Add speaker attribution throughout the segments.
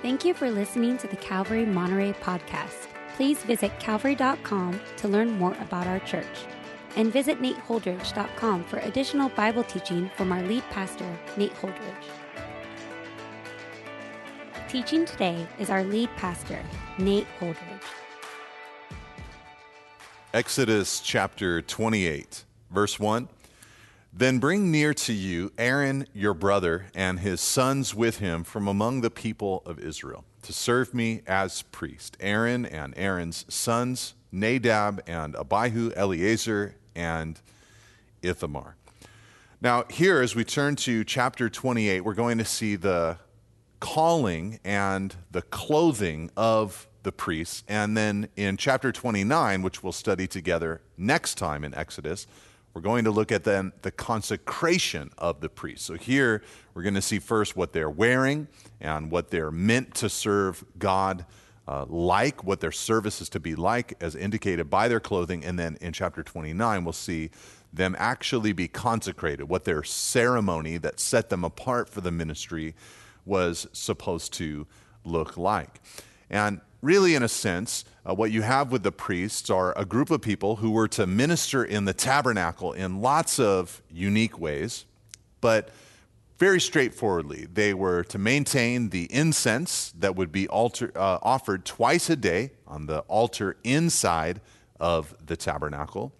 Speaker 1: Thank you for listening to the Calvary Monterey podcast. Please visit calvary.com to learn more about our church. And visit nateholdridge.com for additional Bible teaching from our lead pastor, Nate Holdridge. Teaching today is our lead pastor, Nate Holdridge.
Speaker 2: Exodus chapter 28, verse 1. Then bring near to you Aaron your brother and his sons with him from among the people of Israel to serve me as priest. Aaron and Aaron's sons, Nadab and Abihu, Eleazar and Ithamar. Now, here, as we turn to chapter 28, we're going to see the calling and the clothing of the priests. And then in chapter 29, which we'll study together next time in Exodus, we're going to look at then the consecration of the priests. So here we're going to see first what they're wearing and what they're meant to serve God uh, like, what their service is to be like, as indicated by their clothing. And then in chapter 29, we'll see them actually be consecrated, what their ceremony that set them apart for the ministry was supposed to look like. And really, in a sense, uh, what you have with the priests are a group of people who were to minister in the tabernacle in lots of unique ways, but very straightforwardly. They were to maintain the incense that would be altar, uh, offered twice a day on the altar inside of the tabernacle.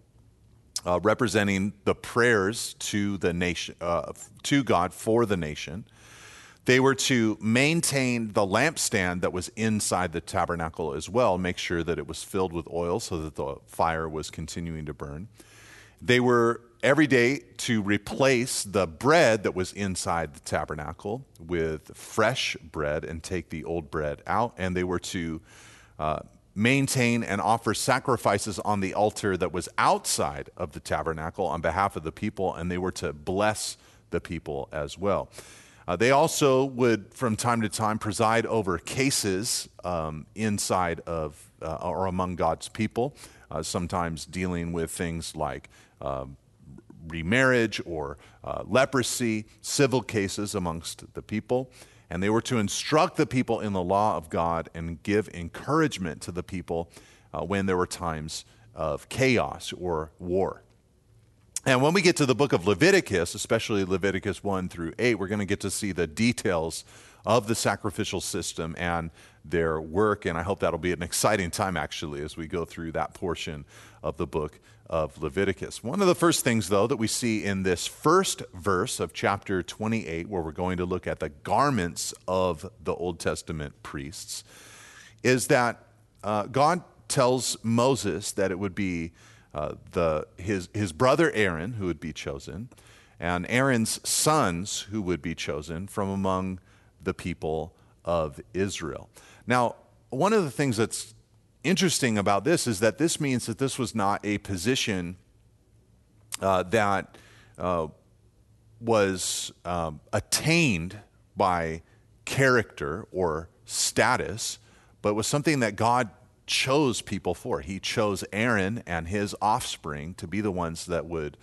Speaker 2: Uh, representing the prayers to the nation, uh, to God for the nation. They were to maintain the lampstand that was inside the tabernacle as well, make sure that it was filled with oil so that the fire was continuing to burn. They were every day to replace the bread that was inside the tabernacle with fresh bread and take the old bread out. And they were to uh, maintain and offer sacrifices on the altar that was outside of the tabernacle on behalf of the people, and they were to bless the people as well. Uh, they also would, from time to time, preside over cases um, inside of uh, or among God's people, uh, sometimes dealing with things like um, remarriage or uh, leprosy, civil cases amongst the people. And they were to instruct the people in the law of God and give encouragement to the people uh, when there were times of chaos or war. And when we get to the book of Leviticus, especially Leviticus 1 through 8, we're going to get to see the details of the sacrificial system and their work. And I hope that'll be an exciting time, actually, as we go through that portion of the book of Leviticus. One of the first things, though, that we see in this first verse of chapter 28, where we're going to look at the garments of the Old Testament priests, is that uh, God tells Moses that it would be uh, the, his, his brother Aaron, who would be chosen, and Aaron's sons, who would be chosen from among the people of Israel. Now, one of the things that's interesting about this is that this means that this was not a position uh, that uh, was um, attained by character or status, but was something that God chose people for. He chose Aaron and his offspring to be the ones that would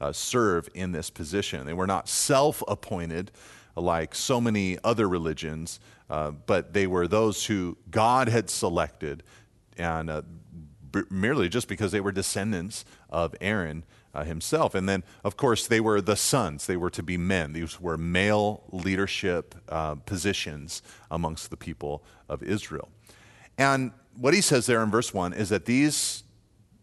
Speaker 2: uh, serve in this position. They were not self appointed like so many other religions, uh, but they were those who God had selected, and uh, b- merely just because they were descendants of Aaron. Uh, himself. And then, of course, they were the sons. They were to be men. These were male leadership uh, positions amongst the people of Israel. And what he says there in verse 1 is that these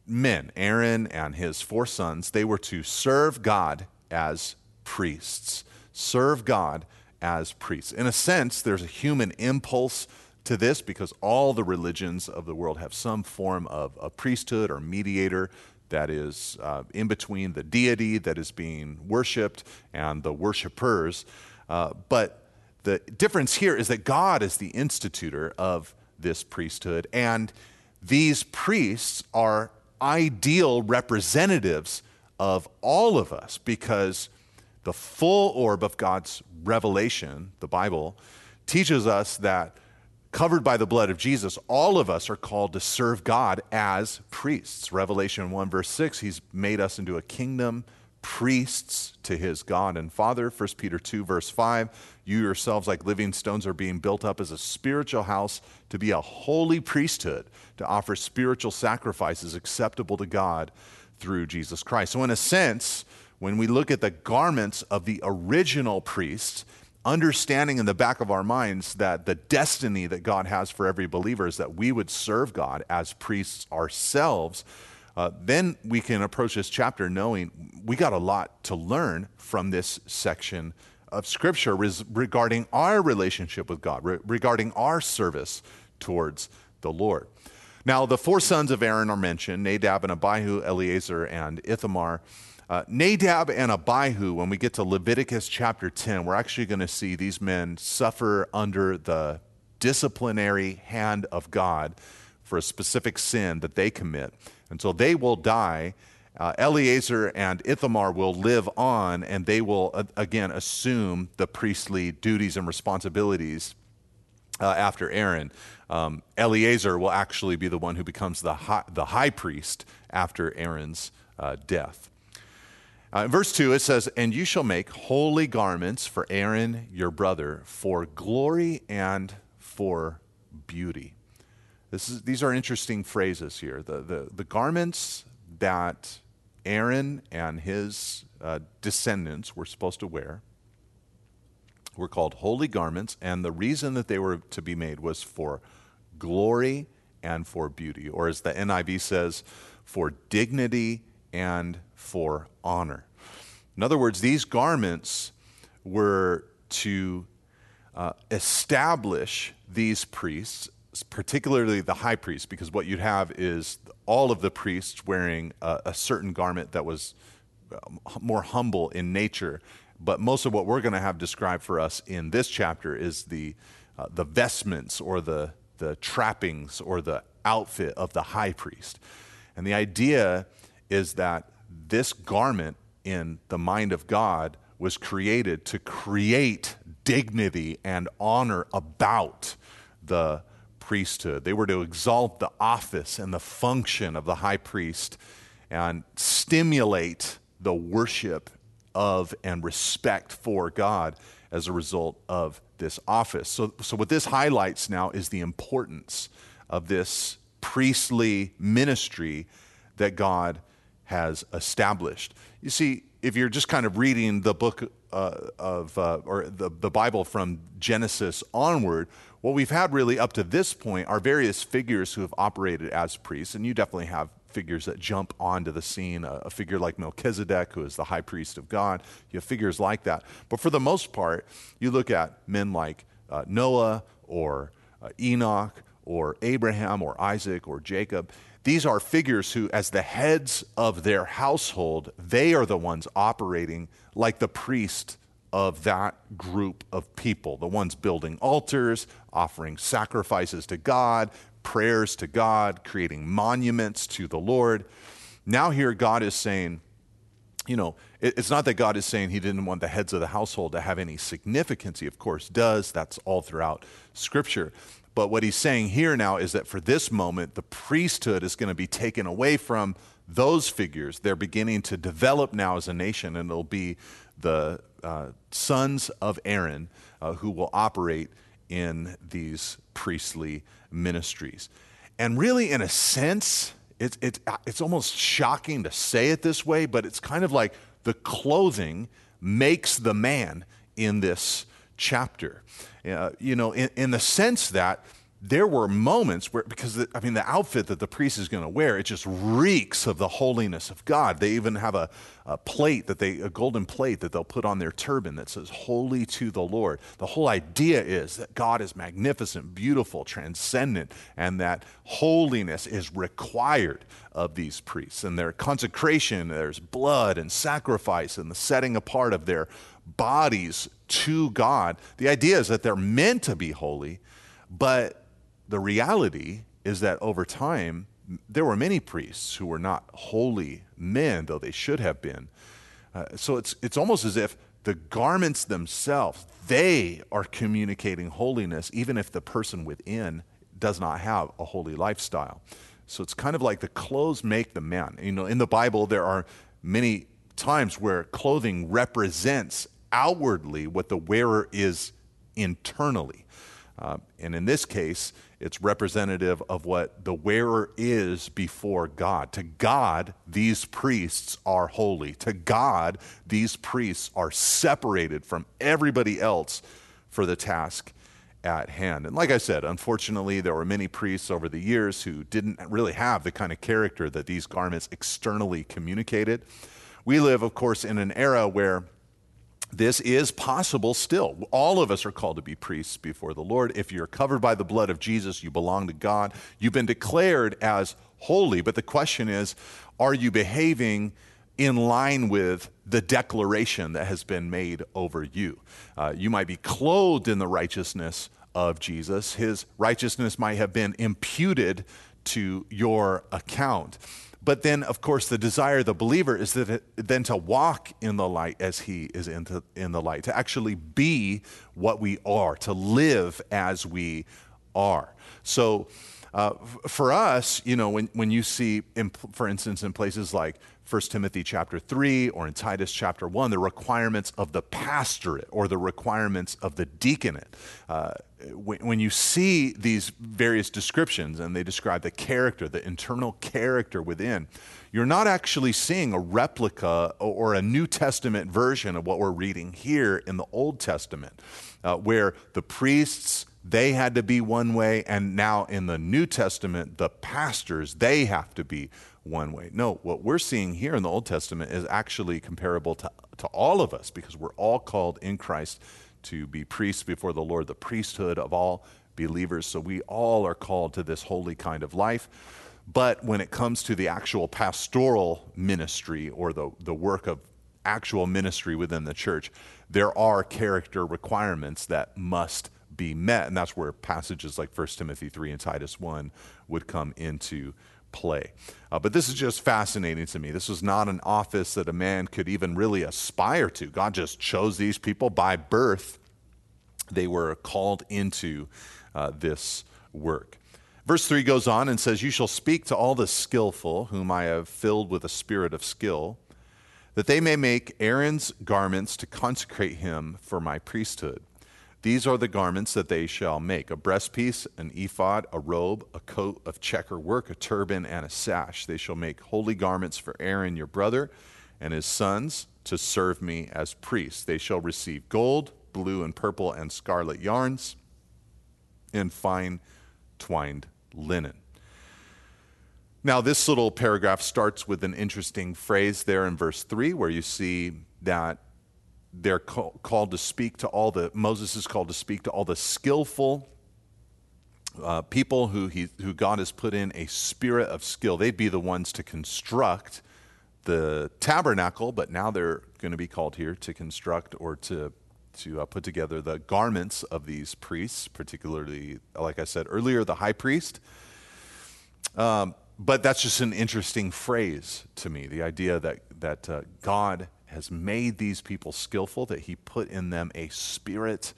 Speaker 2: men, Aaron and his four sons, they were to serve God as priests. Serve God as priests. In a sense, there's a human impulse to this because all the religions of the world have some form of a priesthood or mediator that is uh, in between the deity that is being worshiped and the worshipers. Uh, but the difference here is that God is the institutor of this priesthood. And these priests are ideal representatives of all of us because the full orb of God's revelation, the Bible, teaches us that covered by the blood of Jesus, all of us are called to serve God as priests. Revelation 1, verse 6, He's made us into a kingdom, priests to his God and Father. 1 Peter 2, verse 5. You yourselves, like living stones, are being built up as a spiritual house to be a holy priesthood, to offer spiritual sacrifices acceptable to God through Jesus Christ. So, in a sense, when we look at the garments of the original priests, understanding in the back of our minds that the destiny that God has for every believer is that we would serve God as priests ourselves uh, then we can approach this chapter knowing we got a lot to learn from this section of Scripture res- regarding our relationship with God, re- regarding our service towards the Lord. Now, the four sons of Aaron are mentioned Nadab and Abihu, Eleazar, and Ithamar. Uh, Nadab and Abihu, when we get to Leviticus chapter 10, we're actually going to see these men suffer under the disciplinary hand of God for a specific sin that they commit. And so they will die. Uh, Eleazar and Ithamar will live on, and they will, uh, again, assume the priestly duties and responsibilities uh, after Aaron. Um, Eleazar will actually be the one who becomes the high, the high priest after Aaron's uh, death. Uh, in verse 2, it says, And you shall make holy garments for Aaron your brother for glory and for beauty. Is, these are interesting phrases here. The, the, the garments that Aaron and his uh, descendants were supposed to wear were called holy garments, and the reason that they were to be made was for glory and for beauty, or as the NIV says, for dignity and for honor. In other words, these garments were to uh, establish these priests particularly the high priest, because what you'd have is all of the priests wearing a, a certain garment that was um, more humble in nature. But most of what we're going to have described for us in this chapter is the, uh, the vestments or the, the trappings or the outfit of the high priest. And the idea is that this garment in the mind of God was created to create dignity and honor about the priesthood. They were to exalt the office and the function of the high priest and stimulate the worship of and respect for God as a result of this office. So, so what this highlights now is the importance of this priestly ministry that God has established. You see, if you're just kind of reading the book uh, of, uh, or the, the Bible from Genesis onward, what we've had really up to this point are various figures who have operated as priests, and you definitely have figures that jump onto the scene. A, a, figure like Melchizedek, who is the high priest of God. You have figures like that. But for the most part, you look at men like uh, Noah or uh, Enoch or Abraham or Isaac or Jacob. These are figures who, as the heads of their household, they are the ones operating like the priest of that group of people, the ones building altars, offering sacrifices to God, prayers to God, creating monuments to the Lord. Now, here, God is saying, you know, it's not that God is saying he didn't want the heads of the household to have any significance. He, of course, does. That's all throughout Scripture. But what he's saying here now is that for this moment, the priesthood is going to be taken away from those figures. They're beginning to develop now as a nation, and it'll be the uh, sons of Aaron uh, who will operate in these priestly ministries. And really, in a sense, it's, it's, it's almost shocking to say it this way, but it's kind of like the clothing makes the man in this chapter. Uh, you know, in, in the sense that there were moments where, because the, I mean, the outfit that the priest is going to wear, it just reeks of the holiness of God. They even have a, a, plate that they, a golden plate that they'll put on their turban that says, Holy to the Lord. The whole idea is that God is magnificent, beautiful, transcendent, and that holiness is required of these priests. And their consecration, there's blood and sacrifice and the setting apart of their bodies to God. The idea is that they're meant to be holy, but the reality is that over time, there were many priests who were not holy men, though they should have been. Uh, so it's, it's almost as if the garments themselves, they are communicating holiness, even if the person within does not have a holy lifestyle. So it's kind of like the clothes make the man. You know, in the Bible, there are many times where clothing represents outwardly what the wearer is internally. Uh, and in this case, it's representative of what the wearer is before God. To God, these priests are holy. To God, these priests are separated from everybody else for the task at hand. And like I said, unfortunately, there were many priests over the years who didn't really have the kind of character that these garments externally communicated. We live, of course, in an era where this is possible still. All of us are called to be priests before the Lord. If you're covered by the blood of Jesus, you belong to God. You've been declared as holy. But the question is, are you behaving in line with the declaration that has been made over you? Uh, you might be clothed in the righteousness of Jesus. His righteousness might have been imputed to your account. But then, of course, the desire of the believer is that it, then to walk in the light as he is in, to, in the light, to actually be what we are, to live as we are. So, uh, for us, you know, when, when you see, in, for instance, in places like 1 Timothy chapter 3 or in Titus chapter 1, the requirements of the pastorate or the requirements of the deaconate. Uh, when, you see these various descriptions and they describe the character, the internal character within, you're not actually seeing a replica or a New Testament version of what we're reading here in the Old Testament, uh, where the priests, they had to be one way, and now in the New Testament, the pastors, they have to be one way. No, what we're seeing here in the Old Testament is actually comparable to, to all of us because we're all called in Christ to be priests before the Lord, the priesthood of all believers. So we all are called to this holy kind of life. But when it comes to the actual pastoral ministry or the, the work of actual ministry within the church, there are character requirements that must be met. And that's where passages like 1 Timothy 3 and Titus 1 would come into play. Uh, but this is just fascinating to me. This was not an office that a man could even really aspire to. God just chose these people by birth. They were called into uh, this work. Verse 3 goes on and says, You shall speak to all the skillful, whom I have filled with a spirit of skill, that they may make Aaron's garments to consecrate him for my priesthood. These are the garments that they shall make a breastpiece, an ephod, a robe, a coat of checker work, a turban, and a sash. They shall make holy garments for Aaron your brother and his sons to serve me as priests. They shall receive gold, blue, and purple, and scarlet yarns, and fine twined linen. Now, this little paragraph starts with an interesting phrase there in verse 3 where you see that they're call, called to speak to all the, Moses is called to speak to all the skillful uh, people who, he, who God has put in a spirit of skill. They'd be the ones to construct the tabernacle, but now they're going to be called here to construct or to, to uh, put together the garments of these priests, particularly, like I said earlier, the high priest. Um, but that's just an interesting phrase to me the idea that, that uh, God has made these people skillful, that He put in them a spirit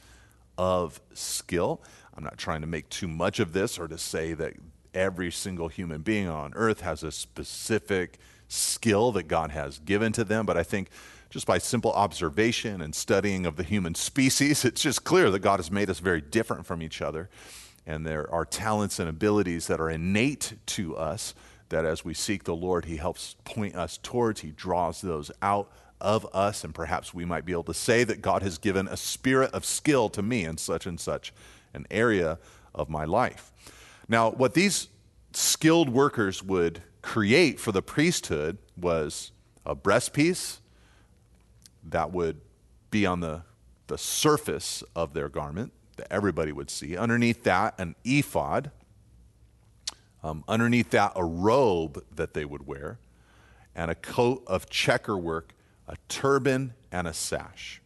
Speaker 2: of skill. I'm not trying to make too much of this or to say that every single human being on earth has a specific skill that God has given to them, but I think just by simple observation and studying of the human species, it's just clear that God has made us very different from each other. And there are talents and abilities that are innate to us that as we seek the Lord, He helps point us towards, He draws those out of us, and perhaps we might be able to say that God has given a spirit of skill to me in such and such an area of my life. Now, what these skilled workers would create for the priesthood was a breastpiece that would be on the, the surface of their garment that everybody would see. Underneath that, an ephod. Um, underneath that, a robe that they would wear, and a coat of checker work a turban, and a sash.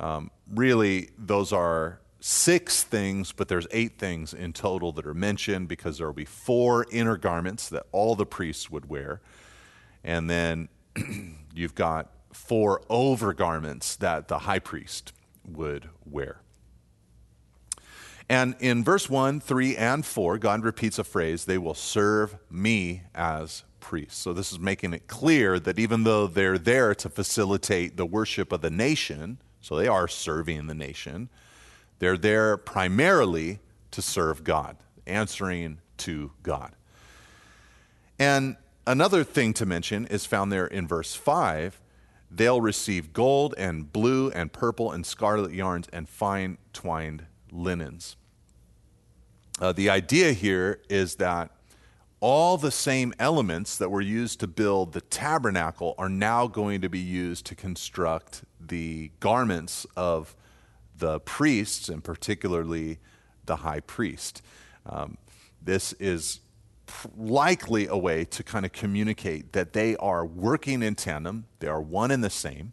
Speaker 2: Um, really, those are six things, but there's eight things in total that are mentioned because there will be four inner garments that all the priests would wear. And then you've got four overgarments that the high priest would wear. And in verse 1, 3, and 4, God repeats a phrase they will serve me as priests. So this is making it clear that even though they're there to facilitate the worship of the nation, so they are serving the nation, they're there primarily to serve God, answering to God. And another thing to mention is found there in verse 5 they'll receive gold and blue and purple and scarlet yarns and fine twined linens. Uh, the idea here is that all the same elements that were used to build the tabernacle are now going to be used to construct the garments of the priests, and particularly the high priest. Um, this is likely a way to kind of communicate that they are working in tandem, they are one and the same,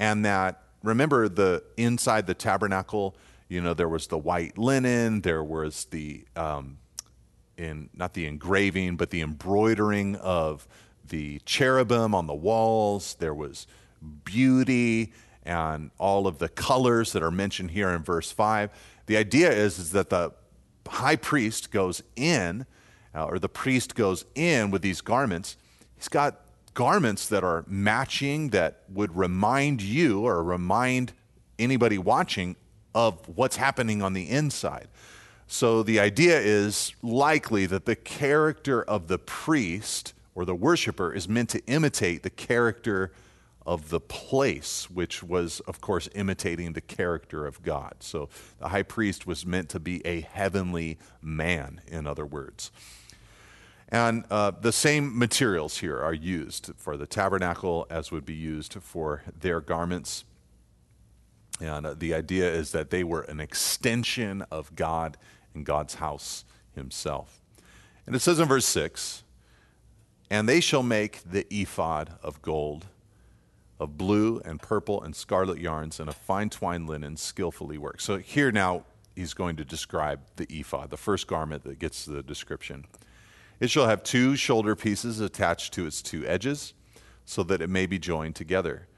Speaker 2: and that remember the inside the tabernacle, you know, there was the white linen, there was the um, in not the engraving, but the embroidering of the cherubim on the walls. There was beauty and all of the colors that are mentioned here in verse 5. The idea is, is that the high priest goes in uh, or the priest goes in with these garments, he's got garments that are matching that would remind you or remind anybody watching of what's happening on the inside. So the idea is likely that the character of the priest or the worshiper is meant to imitate the character of the place, which was, of course, imitating the character of God. So the high priest was meant to be a heavenly man, in other words. And uh, the same materials here are used for the tabernacle as would be used for their garments. And uh, the idea is that they were an extension of God and God's house himself. And it says in verse 6 And they shall make the ephod of gold, of blue and purple and scarlet yarns, and of fine twined linen, skillfully worked. So here now he's going to describe the ephod, the first garment that gets the description. It shall have two shoulder pieces attached to its two edges, so that it may be joined together.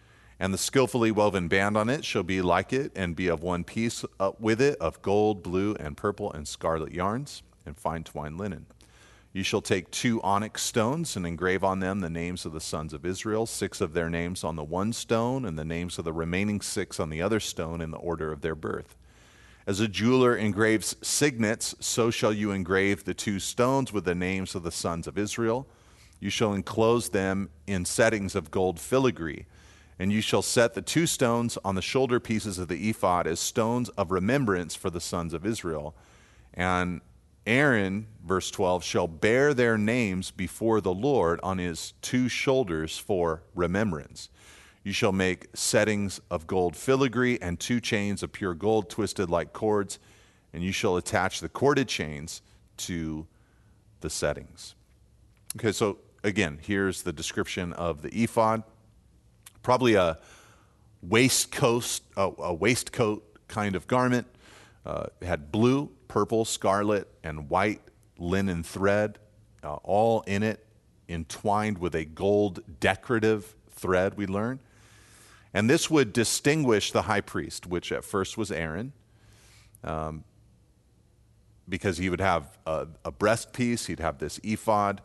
Speaker 2: And the skillfully woven band on it shall be like it, and be of one piece uh, with it of gold, blue, and purple, and scarlet yarns, and fine twined linen. You shall take two onyx stones and engrave on them the names of the sons of Israel, six of their names on the one stone, and the names of the remaining six on the other stone in the order of their birth. As a jeweler engraves signets, so shall you engrave the two stones with the names of the sons of Israel. You shall enclose them in settings of gold filigree. And you shall set the two stones on the shoulder pieces of the ephod as stones of remembrance for the sons of Israel. And Aaron, verse 12, shall bear their names before the Lord on his two shoulders for remembrance. You shall make settings of gold filigree and two chains of pure gold twisted like cords, and you shall attach the corded chains to the settings. Okay, so again, here's the description of the ephod. Probably a waistcoat, a, a waistcoat kind of garment. Uh, had blue, purple, scarlet, and white linen thread, uh, all in it, entwined with a gold decorative thread, we learn. And this would distinguish the high priest, which at first was Aaron, um, because he would have a, a he'd have this ephod,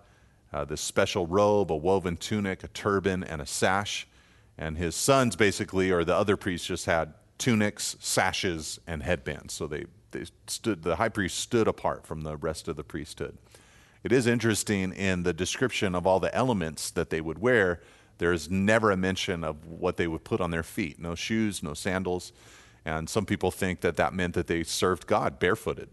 Speaker 2: uh, this special robe, a woven tunic, a turban, and a sash. And his sons, basically, or the other priests, just had tunics, sashes, and headbands. So they, they stood, the high priest stood apart from the rest of the priesthood. It is interesting in the description of all the elements that they would wear there is never a mention of what they would put on their feet no shoes, no sandals. And some people think that that meant that they served God barefooted.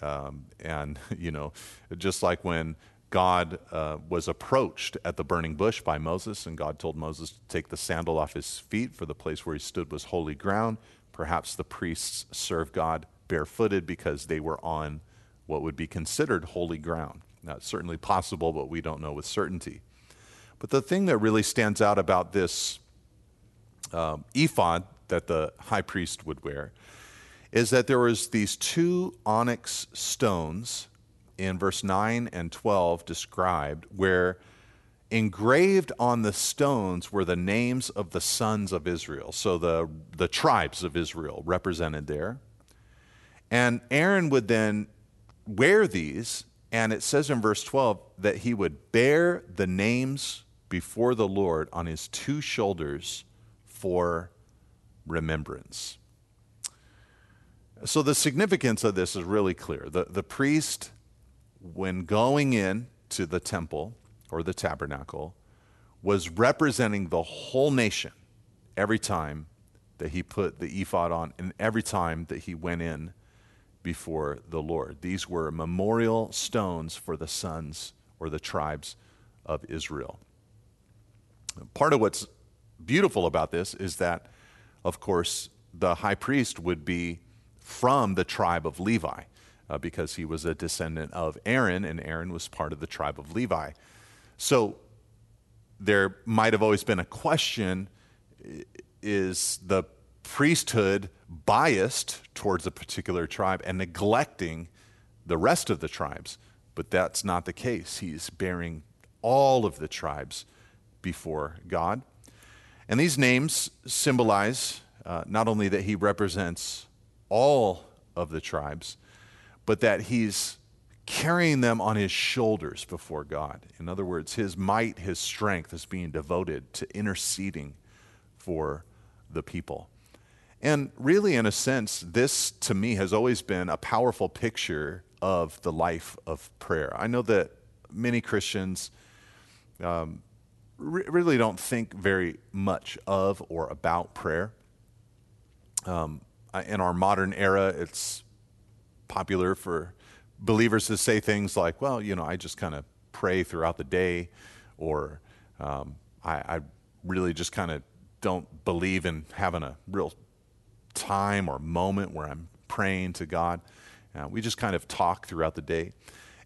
Speaker 2: Um, and, you know, just like when God uh, was approached at the burning bush by Moses, and God told Moses to take the sandal off his feet, for the place where he stood was holy ground. Perhaps the priests served God barefooted because they were on what would be considered holy ground. That's certainly possible, but we don't know with certainty. But the thing that really stands out about this um, ephod that the high priest would wear is that there was these two onyx stones in verse 9 and 12 described where engraved on the stones were the names of the sons of Israel. So the, the tribes of Israel represented there. And Aaron would then wear these And it says in verse 12 that he would bear the names before the Lord on his two shoulders for remembrance. So the significance of this is really clear. The, the priest, when going in to the temple or the tabernacle, was representing the whole nation every time that he put the ephod on and every time that he went in before the Lord. These were memorial stones for the sons or the tribes of Israel. Part of what's beautiful about this is that, of course, the high priest would be from the tribe of Levi uh, because he was a descendant of Aaron, and Aaron was part of the tribe of Levi. So there might have always been a question is the priesthood biased towards a particular tribe and neglecting the rest of the tribes? But that's not the case. He's bearing all of the tribes before God. And these names symbolize uh, not only that he represents all of the tribes, but that he's carrying them on his shoulders before God. In other words, his might, his strength is being devoted to interceding for the people. And really, in a sense, this to me has always been a powerful picture of the life of prayer. I know that many Christians um, re- really don't think very much of or about prayer. Um, in our modern era, it's popular for believers to say things like, well, you know, I just kind of pray throughout the day, or um, I, I really just kind of don't believe in having a real time or moment where I'm praying to God. Uh, we just kind of talk throughout the day.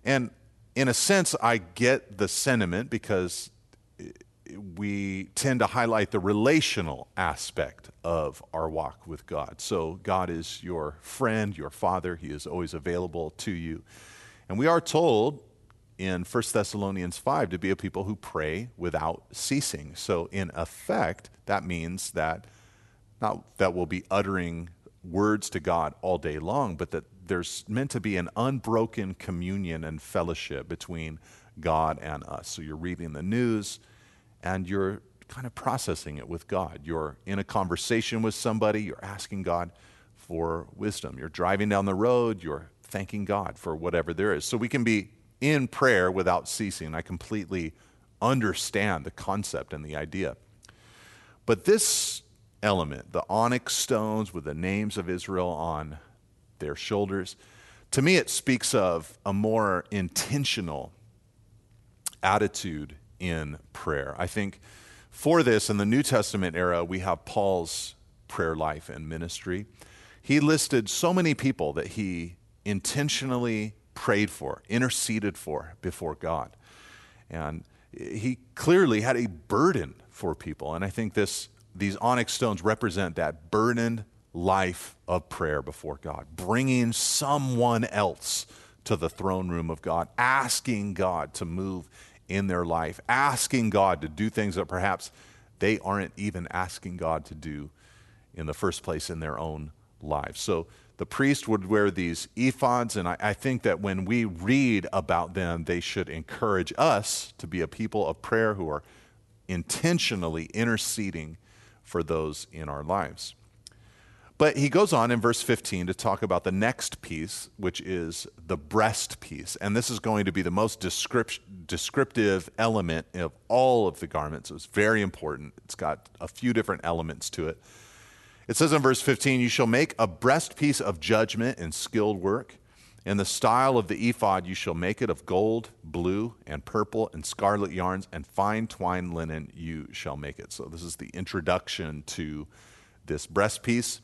Speaker 2: And in a sense, I get the sentiment because we tend to highlight the relational aspect of our walk with God. So, God is your friend, your father. He is always available to you. And we are told in 1 Thessalonians 5 to be a people who pray without ceasing. So, in effect, that means that not that we'll be uttering words to God all day long, but that there's meant to be an unbroken communion and fellowship between God and us. So, you're reading the news and you're kind of processing it with God. You're in a conversation with somebody, you're asking God for wisdom. You're driving down the road, you're thanking God for whatever there is. So we can be in prayer without ceasing. I completely understand the concept and the idea. But this element, the onyx stones with the names of Israel on their shoulders, to me it speaks of a more intentional attitude in prayer. I think for this, in the New Testament era, we have Paul's prayer life and ministry. He listed so many people that he intentionally prayed for, interceded for before God. And he clearly had a burden for people. And I think this, these onyx stones represent that burdened life of prayer before God, bringing someone else to the throne room of God, asking God to move in their life, asking God to do things that perhaps they aren't even asking God to do in the first place in their own lives. So the priest would wear these ephods, and I, I, think that when we read about them, they should encourage us to be a people of prayer who are intentionally interceding for those in our lives. But he goes on in verse 15 to talk about the next piece, which is the breast piece. And this is going to be the most descriptive element of all of the garments. It's very important. It's got a few different elements to it. It says in verse 15, You shall make a breastpiece of judgment and skilled work. In the style of the ephod, you shall make it of gold, blue, and purple, and scarlet yarns, and fine twined linen you shall make it. So, this is the introduction to this breastpiece.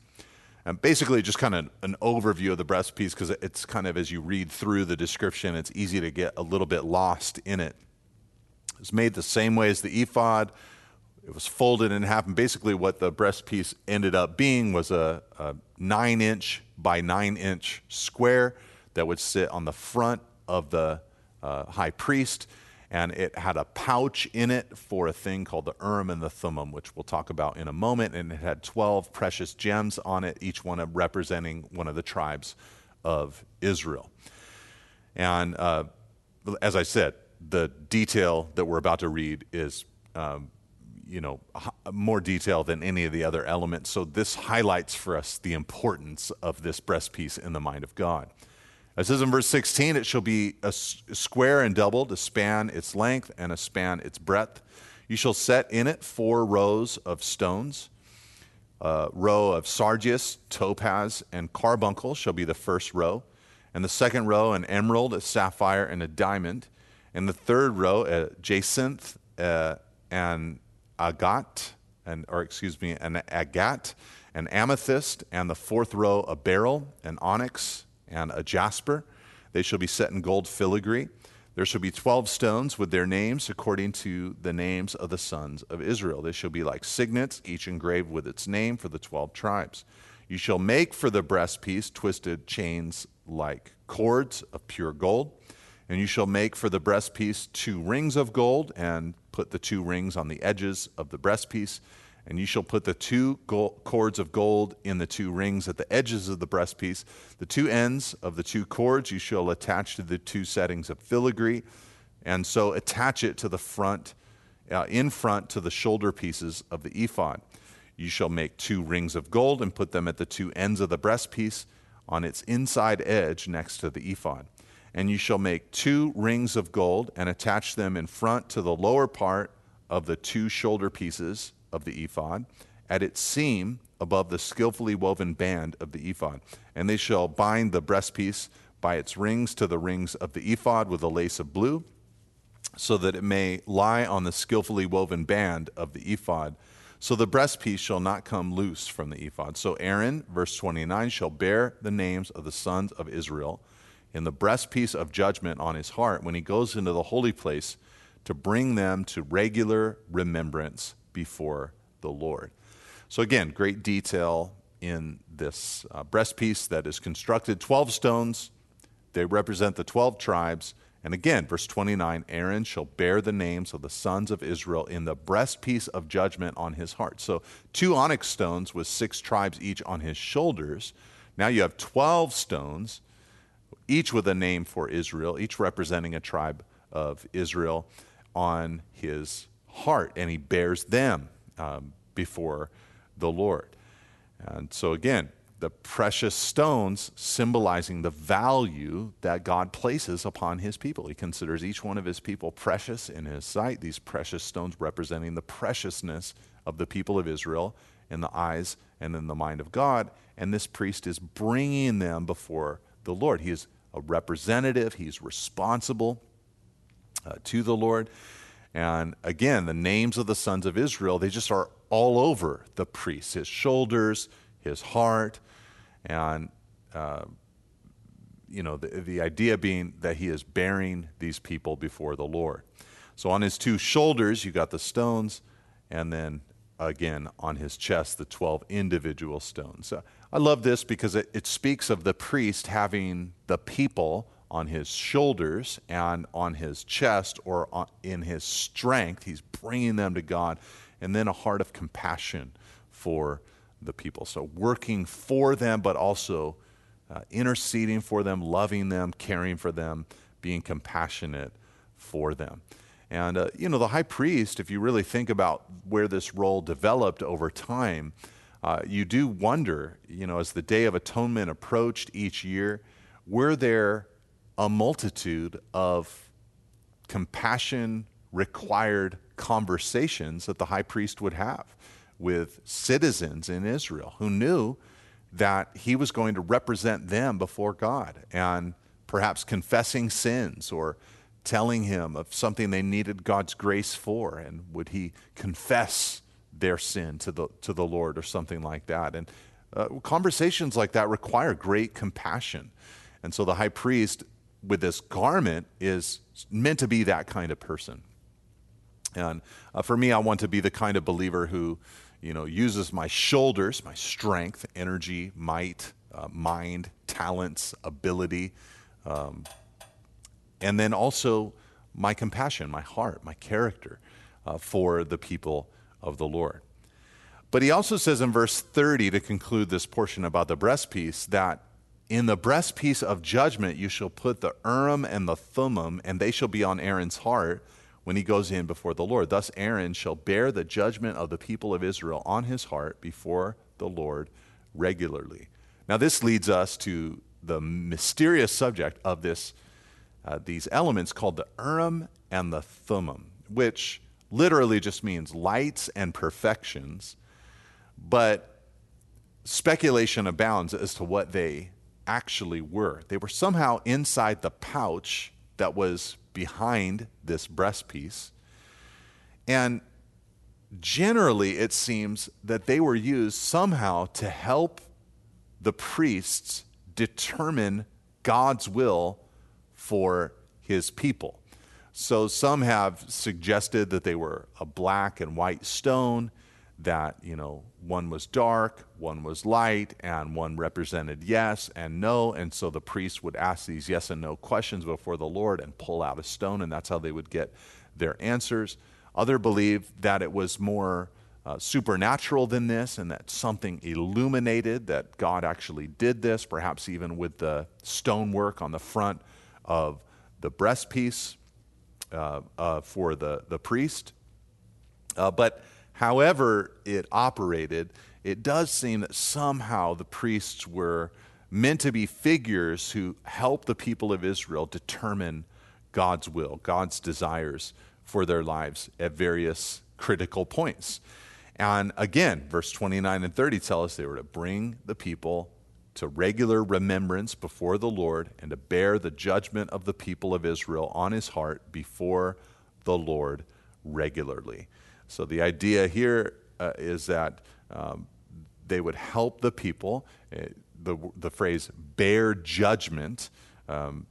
Speaker 2: And basically, just kind of an overview of the breastpiece because it's kind of as you read through the description, it's easy to get a little bit lost in it. It's made the same way as the ephod. It was folded in half, and basically, what the breastpiece ended up being was a, a nine inch by nine inch square that would sit on the front of the uh, high priest and it had a pouch in it for a thing called the Urim and the Thummim, which we'll talk about in a moment. And it had 12 precious gems on it, each one representing one of the tribes of Israel. And uh, as I said, the detail that we're about to read is, um, you know, more detail than any of the other elements. So this highlights for us the importance of this breastpiece in the mind of God. It says in verse 16, it shall be a square and doubled, a span its length and a span its breadth. You shall set in it four rows of stones. A row of sardius, topaz, and carbuncle shall be the first row. And the second row, an emerald, a sapphire, and a diamond. And the third row, a jacinth, uh, an agate, and, or excuse me, an agate, an amethyst. And the fourth row, a beryl, an onyx, and a jasper. They shall be set in gold filigree. There shall be twelve stones with their names according to the names of the sons of Israel. They shall be like signets, each engraved with its name for the twelve tribes. You shall make for the breastpiece twisted chains like cords of pure gold. And you shall make for the breastpiece two rings of gold, and put the two rings on the edges of the breastpiece. And you shall put the two gold, cords of gold in the two rings at the edges of the breastpiece. The two ends of the two cords you shall attach to the two settings of filigree, and so attach it to the front, uh, in front to the shoulder pieces of the ephod. You shall make two rings of gold and put them at the two ends of the breastpiece on its inside edge next to the ephod. And you shall make two rings of gold and attach them in front to the lower part of the two shoulder pieces of the ephod, at its seam above the skillfully woven band of the ephod. And they shall bind the breastpiece by its rings to the rings of the ephod with a lace of blue, so that it may lie on the skillfully woven band of the ephod. So the breastpiece shall not come loose from the ephod. So Aaron, verse 29, shall bear the names of the sons of Israel in the breastpiece of judgment on his heart when he goes into the holy place to bring them to regular remembrance before the Lord. So, again, great detail in this uh, breastpiece that is constructed 12 stones. They represent the 12 tribes. And again, verse 29 Aaron shall bear the names of the sons of Israel in the breastpiece of judgment on his heart. So, two onyx stones with six tribes each on his shoulders. Now you have 12 stones, each with a name for Israel, each representing a tribe of Israel on his heart, and he bears them um, before the Lord. And so, again, the precious stones symbolizing the value that God places upon his people. He considers each one of his people precious in his sight, these precious stones representing the preciousness of the people of Israel in the eyes and in the mind of God. And this priest is bringing them before the Lord. He is a representative, he's responsible uh, to the Lord. And again, the names of the sons of Israel, they just are all over the priest his shoulders, his heart, and, uh, you know, the, the idea being that he is bearing these people before the Lord. So on his two shoulders, you got the stones, and then again on his chest, the 12 individual stones. I love this because it, it speaks of the priest having the people on his shoulders and on his chest or on, in his strength. He's bringing them to God. And then a heart of compassion for the people. So working for them, but also uh, interceding for them, loving them, caring for them, being compassionate for them. And, uh, you know, the high priest, if you really think about where this role developed over time, uh, you do wonder, you know, as the Day of Atonement approached each year, were there a multitude of compassion required conversations that the high priest would have with citizens in Israel who knew that he was going to represent them before God and perhaps confessing sins or telling him of something they needed God's grace for and would he confess their sin to the to the Lord or something like that. And uh, conversations like that require great compassion. And so the high priest with this garment is meant to be that kind of person. And uh, for me, I want to be the kind of believer who, you know, uses my shoulders, my strength, energy, might, uh, mind, talents, ability, um, and then also my compassion, my heart, my character uh, for the people of the Lord. But he also says in verse 30 to conclude this portion about the breastpiece that in the breastpiece of judgment you shall put the Urim and the Thummim, and they shall be on Aaron's heart when he goes in before the Lord. Thus Aaron shall bear the judgment of the people of Israel on his heart before the Lord regularly. Now, this leads us to the mysterious subject of this, uh, these elements called the Urim and the Thummim, which literally just means lights and perfections, but speculation abounds as to what they actually were. They were somehow inside the pouch that was behind this breastpiece. And generally, it seems that they were used somehow to help the priests determine God's will for his people. So some have suggested that they were a black and white stone, that, you know, one was dark, one was light, and one represented yes and no. And so the priest would ask these yes and no questions before the Lord and pull out a stone, and that's how they would get their answers. Other believe that it was more uh, supernatural than this and that something illuminated that God actually did this, perhaps even with the stonework on the front of the breastpiece uh, uh, for the, the priest. Uh, but however it operated, it does seem that somehow the priests were meant to be figures who help the people of Israel determine God's will, God's desires for their lives at various critical points. And again, verse 29 and 30 tell us they were to bring the people to regular remembrance before the Lord and to bear the judgment of the people of Israel on his heart before the Lord regularly. So the idea here uh, is that um, they would help the people. Uh, the, the phrase bear judgment um,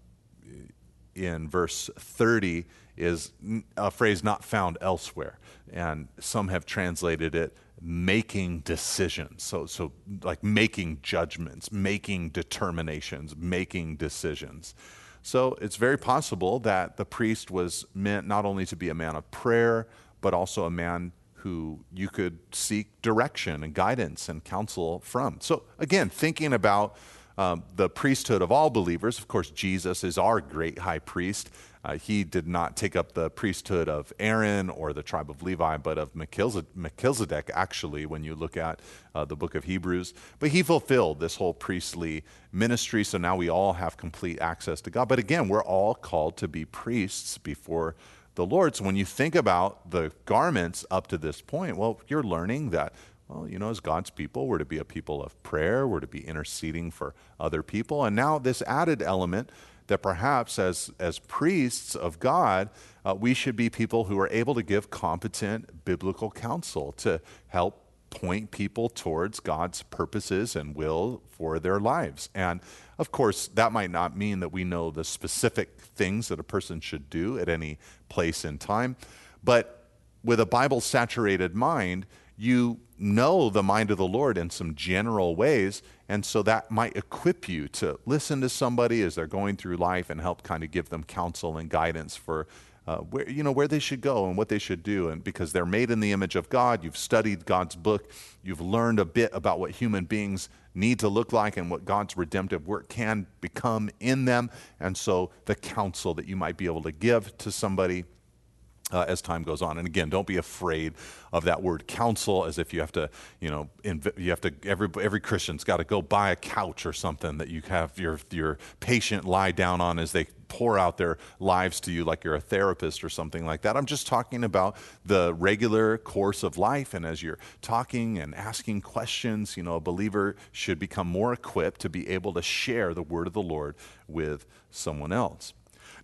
Speaker 2: in verse 30 is a phrase not found elsewhere. And some have translated it making decisions. So, so like making judgments, making determinations, making decisions. So it's very possible that the priest was meant not only to be a man of prayer, but also a man who you could seek direction and guidance and counsel from. So again, thinking about um, the priesthood of all believers, of course, Jesus is our great high priest. Uh, he did not take up the priesthood of Aaron or the tribe of Levi, but of Melchizedek, actually, when you look at uh, the book of Hebrews. But he fulfilled this whole priestly ministry, so now we all have complete access to God. But again, we're all called to be priests before the Lord. So when you think about the garments up to this point, well, you're learning that well, you know, as God's people, we're to be a people of prayer, we're to be interceding for other people. And now, this added element that perhaps as, as priests of God, uh, we should be people who are able to give competent biblical counsel to help point people towards God's purposes and will for their lives. And of course, that might not mean that we know the specific things that a person should do at any place in time, but with a Bible saturated mind, you know the mind of the Lord in some general ways. And so that might equip you to listen to somebody as they're going through life and help kind of give them counsel and guidance for uh, where, you know, where they should go and what they should do. And because they're made in the image of God, you've studied God's book, you've learned a bit about what human beings need to look like and what God's redemptive work can become in them. And so the counsel that you might be able to give to somebody uh, as time goes on. And again, don't be afraid of that word counsel as if you have to, you know, inv- you have to, every, every Christian's got to go buy a couch or something that you have your, your patient lie down on as they pour out their lives to you like you're a therapist or something like that. I'm just talking about the regular course of life. And as you're talking and asking questions, you know, a believer should become more equipped to be able to share the word of the Lord with someone else.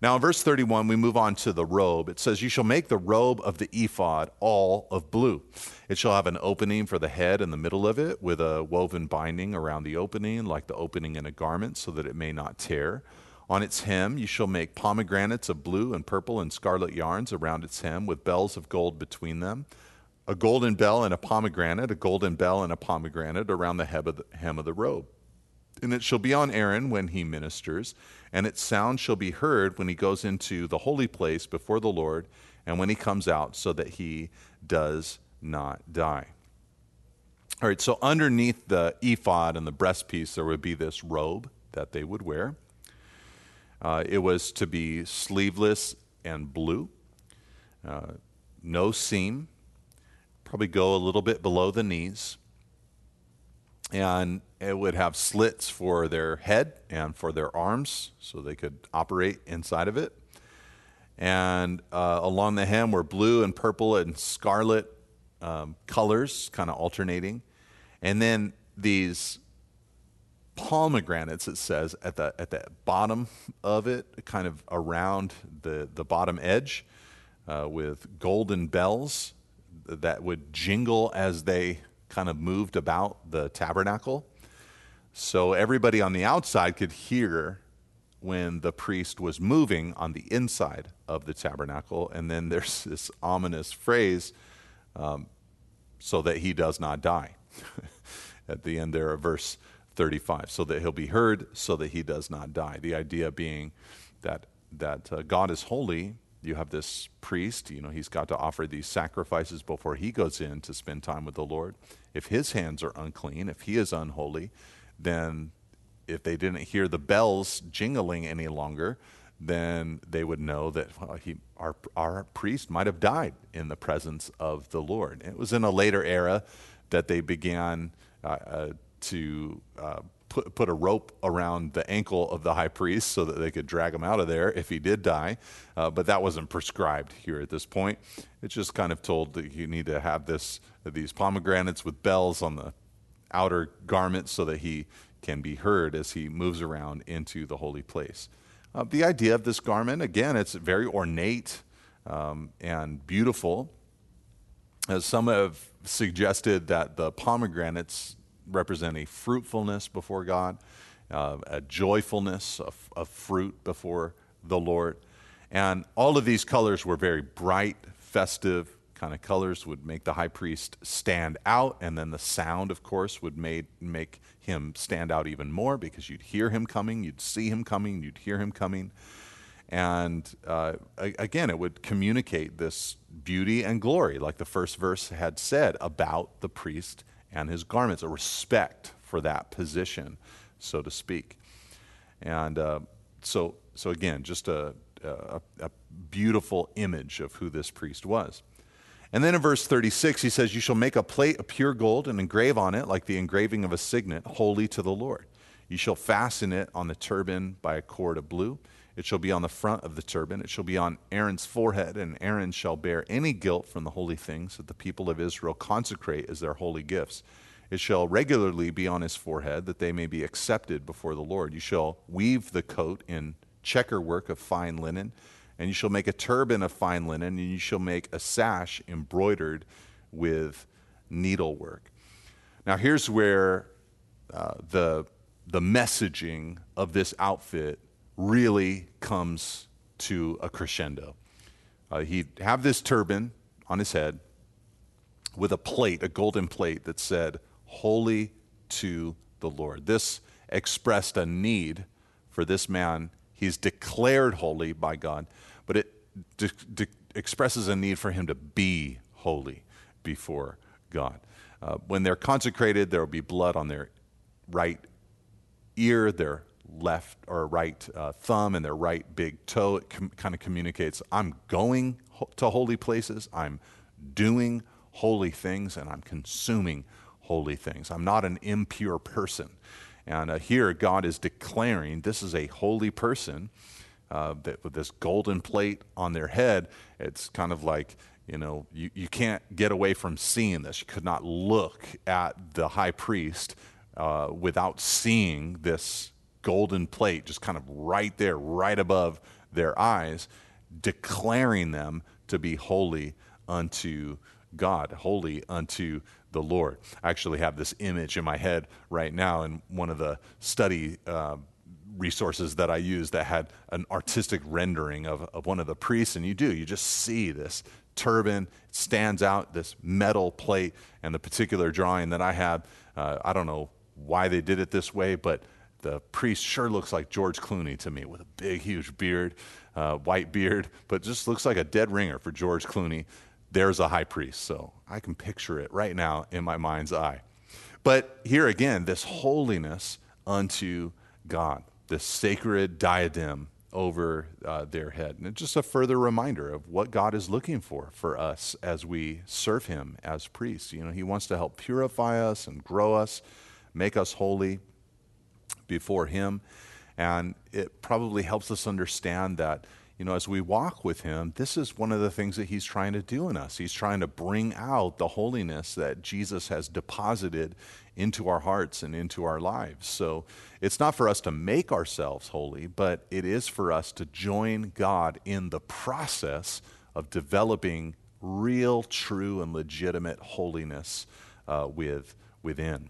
Speaker 2: Now, in verse 31, we move on to the robe. It says, You shall make the robe of the ephod all of blue. It shall have an opening for the head in the middle of it, with a woven binding around the opening, like the opening in a garment, so that it may not tear. On its hem you shall make pomegranates of blue and purple and scarlet yarns around its hem, with bells of gold between them. A golden bell and a pomegranate, a golden bell and a pomegranate around the hem of the, robe. And it shall be on Aaron when he ministers and its sound shall be heard when he goes into the holy place before the Lord and when he comes out, so that he does not die. All right, so underneath the ephod and the breastpiece, there would be this robe that they would wear. Uh, it was to be sleeveless and blue, uh, no seam, probably go a little bit below the knees. And it would have slits for their head and for their arms so they could operate inside of it. And uh, along the hem were blue and purple and scarlet um, colors, kind of alternating. And then these pomegranates, it says, at the, at the bottom of it, kind of around the, the bottom edge, uh, with golden bells that would jingle as they kind of moved about the tabernacle. So everybody on the outside could hear when the priest was moving on the inside of the tabernacle. And then there's this ominous phrase, um, so that he does not die. At the end there of verse 35, so that he'll be heard, so that he does not die. The idea being that, that uh, God is holy. You have this priest, you know, he's got to offer these sacrifices before he goes in to spend time with the Lord. If his hands are unclean, if he is unholy, then if they didn't hear the bells jingling any longer, then they would know that well, he, our, our priest might have died in the presence of the Lord. It was in a later era that they began uh, uh, to uh, put, put a rope around the ankle of the high priest so that they could drag him out of there if he did die. Uh, but that wasn't prescribed here at this point. It's just kind of told that you need to have this these pomegranates with bells on the outer garment so that he can be heard as he moves around into the holy place. Uh, the idea of this garment, again, it's very ornate um, and beautiful. As some have suggested that the pomegranates represent a fruitfulness before God, uh, a joyfulness of, of fruit before the Lord. And all of these colors were very bright, festive, kind of colors would make the high priest stand out, and then the sound, of course, would made, make him stand out even more because you'd hear him coming, you'd see him coming, you'd hear him coming. And uh, again, it would communicate this beauty and glory, like the first verse had said about the priest and his garments, a respect for that position, so to speak. And uh, so, so again, just a, a, a beautiful image of who this priest was. And then in verse 36, he says, You shall make a plate of pure gold and engrave on it, like the engraving of a signet, holy to the Lord. You shall fasten it on the turban by a cord of blue. It shall be on the front of the turban. It shall be on Aaron's forehead, and Aaron shall bear any guilt from the holy things that the people of Israel consecrate as their holy gifts. It shall regularly be on his forehead, that they may be accepted before the Lord. You shall weave the coat in checker work of fine linen and you shall make a turban of fine linen, and you shall make a sash embroidered with needlework. Now, here's where uh, the, the messaging of this outfit really comes to a crescendo. Uh, he'd have this turban on his head with a plate, a golden plate that said, Holy to the Lord. This expressed a need for this man. He's declared holy by God but it expresses a need for him to be holy before God. Uh, when they're consecrated, there will be blood on their right ear, their left or right uh, thumb, and their right big toe. It com- kind of communicates I'm going ho- to holy places, I'm doing holy things, and I'm consuming holy things. I'm not an impure person. And uh, here, God is declaring this is a holy person uh, that, with this golden plate on their head. It's kind of like, you know, you, you can't get away from seeing this. You could not look at the high priest uh, without seeing this golden plate just kind of right there, right above their eyes, declaring them to be holy unto God, holy unto the Lord. I actually have this image in my head right now in one of the study uh, resources that I used that had an artistic rendering of, of one of the priests, and you do, you just see this turban, stands out, this metal plate, and the particular drawing that I had, uh, I don't know why they did it this way, but the priest sure looks like George Clooney to me with a big, huge beard, uh, white beard, but just looks like a dead ringer for George Clooney. There's a high priest, so I can picture it right now in my mind's eye. But here again, this holiness unto God, this sacred diadem over uh, their head. And it's just a further reminder of what God is looking for for us as we serve Him as priests. You know, He wants to help purify us and grow us, make us holy before Him. And it probably helps us understand that you know, as we walk with Him, this is one of the things that He's trying to do in us. He's trying to bring out the holiness that Jesus has deposited into our hearts and into our lives. So it's not for us to make ourselves holy, but it is for us to join God in the process of developing real, true, and legitimate holiness uh, with, within.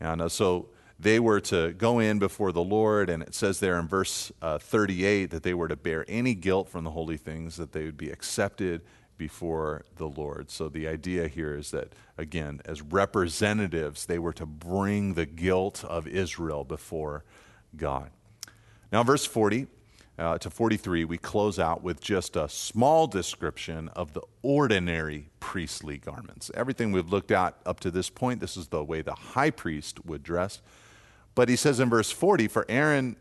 Speaker 2: And uh, so they were to go in before the Lord, and it says there in verse uh, 38 that they were to bear any guilt from the holy things, that they would be accepted before the Lord. So the idea here is that, again, as representatives, they were to bring the guilt of Israel before God. Now, verse 40 uh, to 43, we close out with just a small description of the ordinary priestly garments. Everything we've looked at up to this point, this is the way the high priest would dress. But he says in verse 40, for Aaron,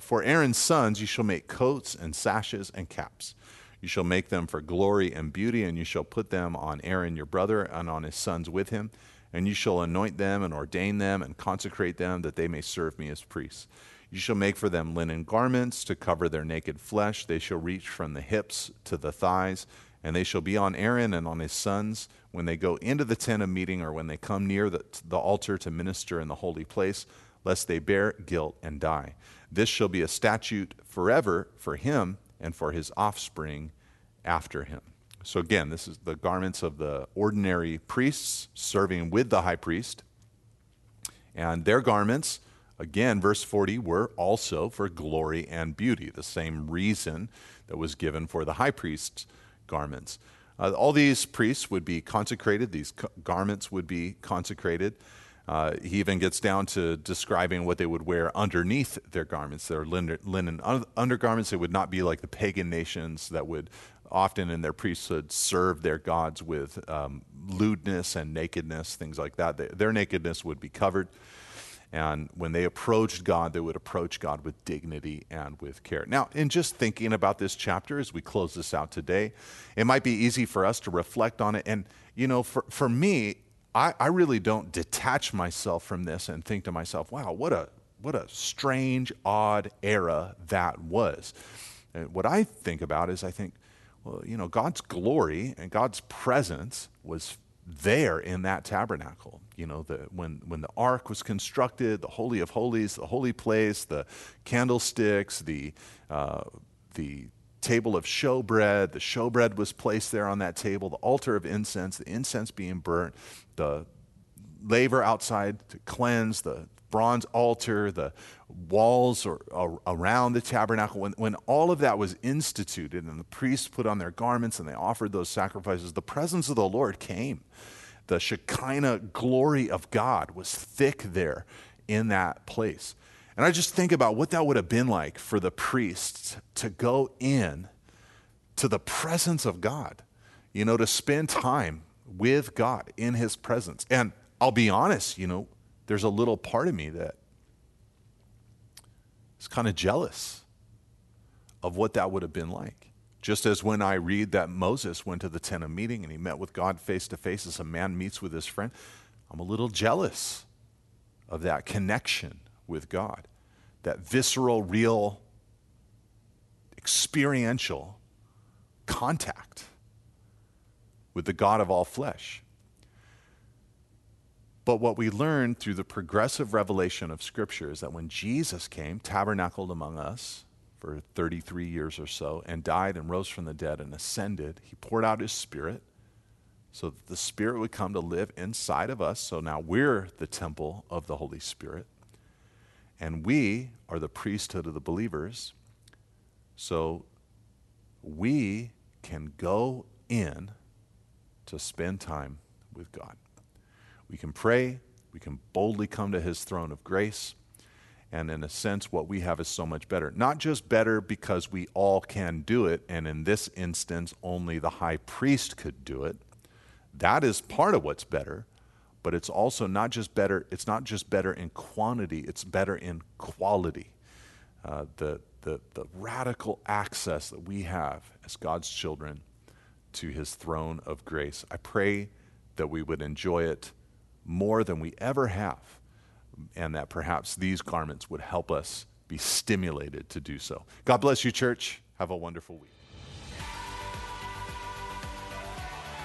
Speaker 2: for Aaron's sons you shall make coats and sashes and caps. You shall make them for glory and beauty, and you shall put them on Aaron your brother and on his sons with him. And you shall anoint them and ordain them and consecrate them that they may serve me as priests. You shall make for them linen garments to cover their naked flesh. They shall reach from the hips to the thighs, and they shall be on Aaron and on his sons when they go into the tent of meeting or when they come near the, the altar to minister in the holy place lest they bear guilt and die. This shall be a statute forever for him and for his offspring after him. So, again, this is the garments of the ordinary priests serving with the high priest. And their garments, again, verse 40, were also for glory and beauty, the same reason that was given for the high priest's garments. Uh, all these priests would be consecrated, these garments would be consecrated. Uh, he even gets down to describing what they would wear underneath their garments, their linen, linen undergarments. They would not be like the pagan nations that would often in their priesthood serve their gods with um, lewdness and nakedness, things like that. They, their nakedness would be covered. And when they approached God, they would approach God with dignity and with care. Now, in just thinking about this chapter as we close this out today, it might be easy for us to reflect on it. And, you know, for, for me, I, I really don't detach myself from this and think to myself, wow, what a, what a strange, odd era that was. And what I think about is I think, well, you know, God's glory and God's presence was there in that tabernacle. You know, the, when, when the ark was constructed, the Holy of Holies, the holy place, the candlesticks, the, uh, the table of showbread. The showbread was placed there on that table, the altar of incense, the incense being burnt, the laver outside to cleanse, the bronze altar, the walls or, or, around the tabernacle. When, when all of that was instituted and the priests put on their garments and they offered those sacrifices, the presence of the Lord came. The Shekinah glory of God was thick there in that place. And I just think about what that would have been like for the priests to go in to the presence of God, you know, to spend time with God in his presence. And I'll be honest, you know, there's a little part of me that is kind of jealous of what that would have been like. Just as when I read that Moses went to the tent of meeting and he met with God face to face as a man meets with his friend, I'm a little jealous of that connection with God, that visceral, real, experiential contact with the God of all flesh. But what we learn through the progressive revelation of Scripture is that when Jesus came, tabernacled among us for 33 years or so, and died and rose from the dead and ascended, he poured out his Spirit so that the Spirit would come to live inside of us. So now we're the temple of the Holy Spirit. And we are the priesthood of the believers. So we can go in to spend time with God. We can pray, we can boldly come to his throne of grace. And in a sense, what we have is so much better. Not just better because we all can do it, and in this instance, only the high priest could do it. That is part of what's better but it's also not just better, it's not just better in quantity, it's better in quality. Uh, the, the, the radical access that we have as God's children to his throne of grace. I pray that we would enjoy it more than we ever have, and that perhaps these garments would help us be stimulated to do so. God bless you, church. Have a wonderful week.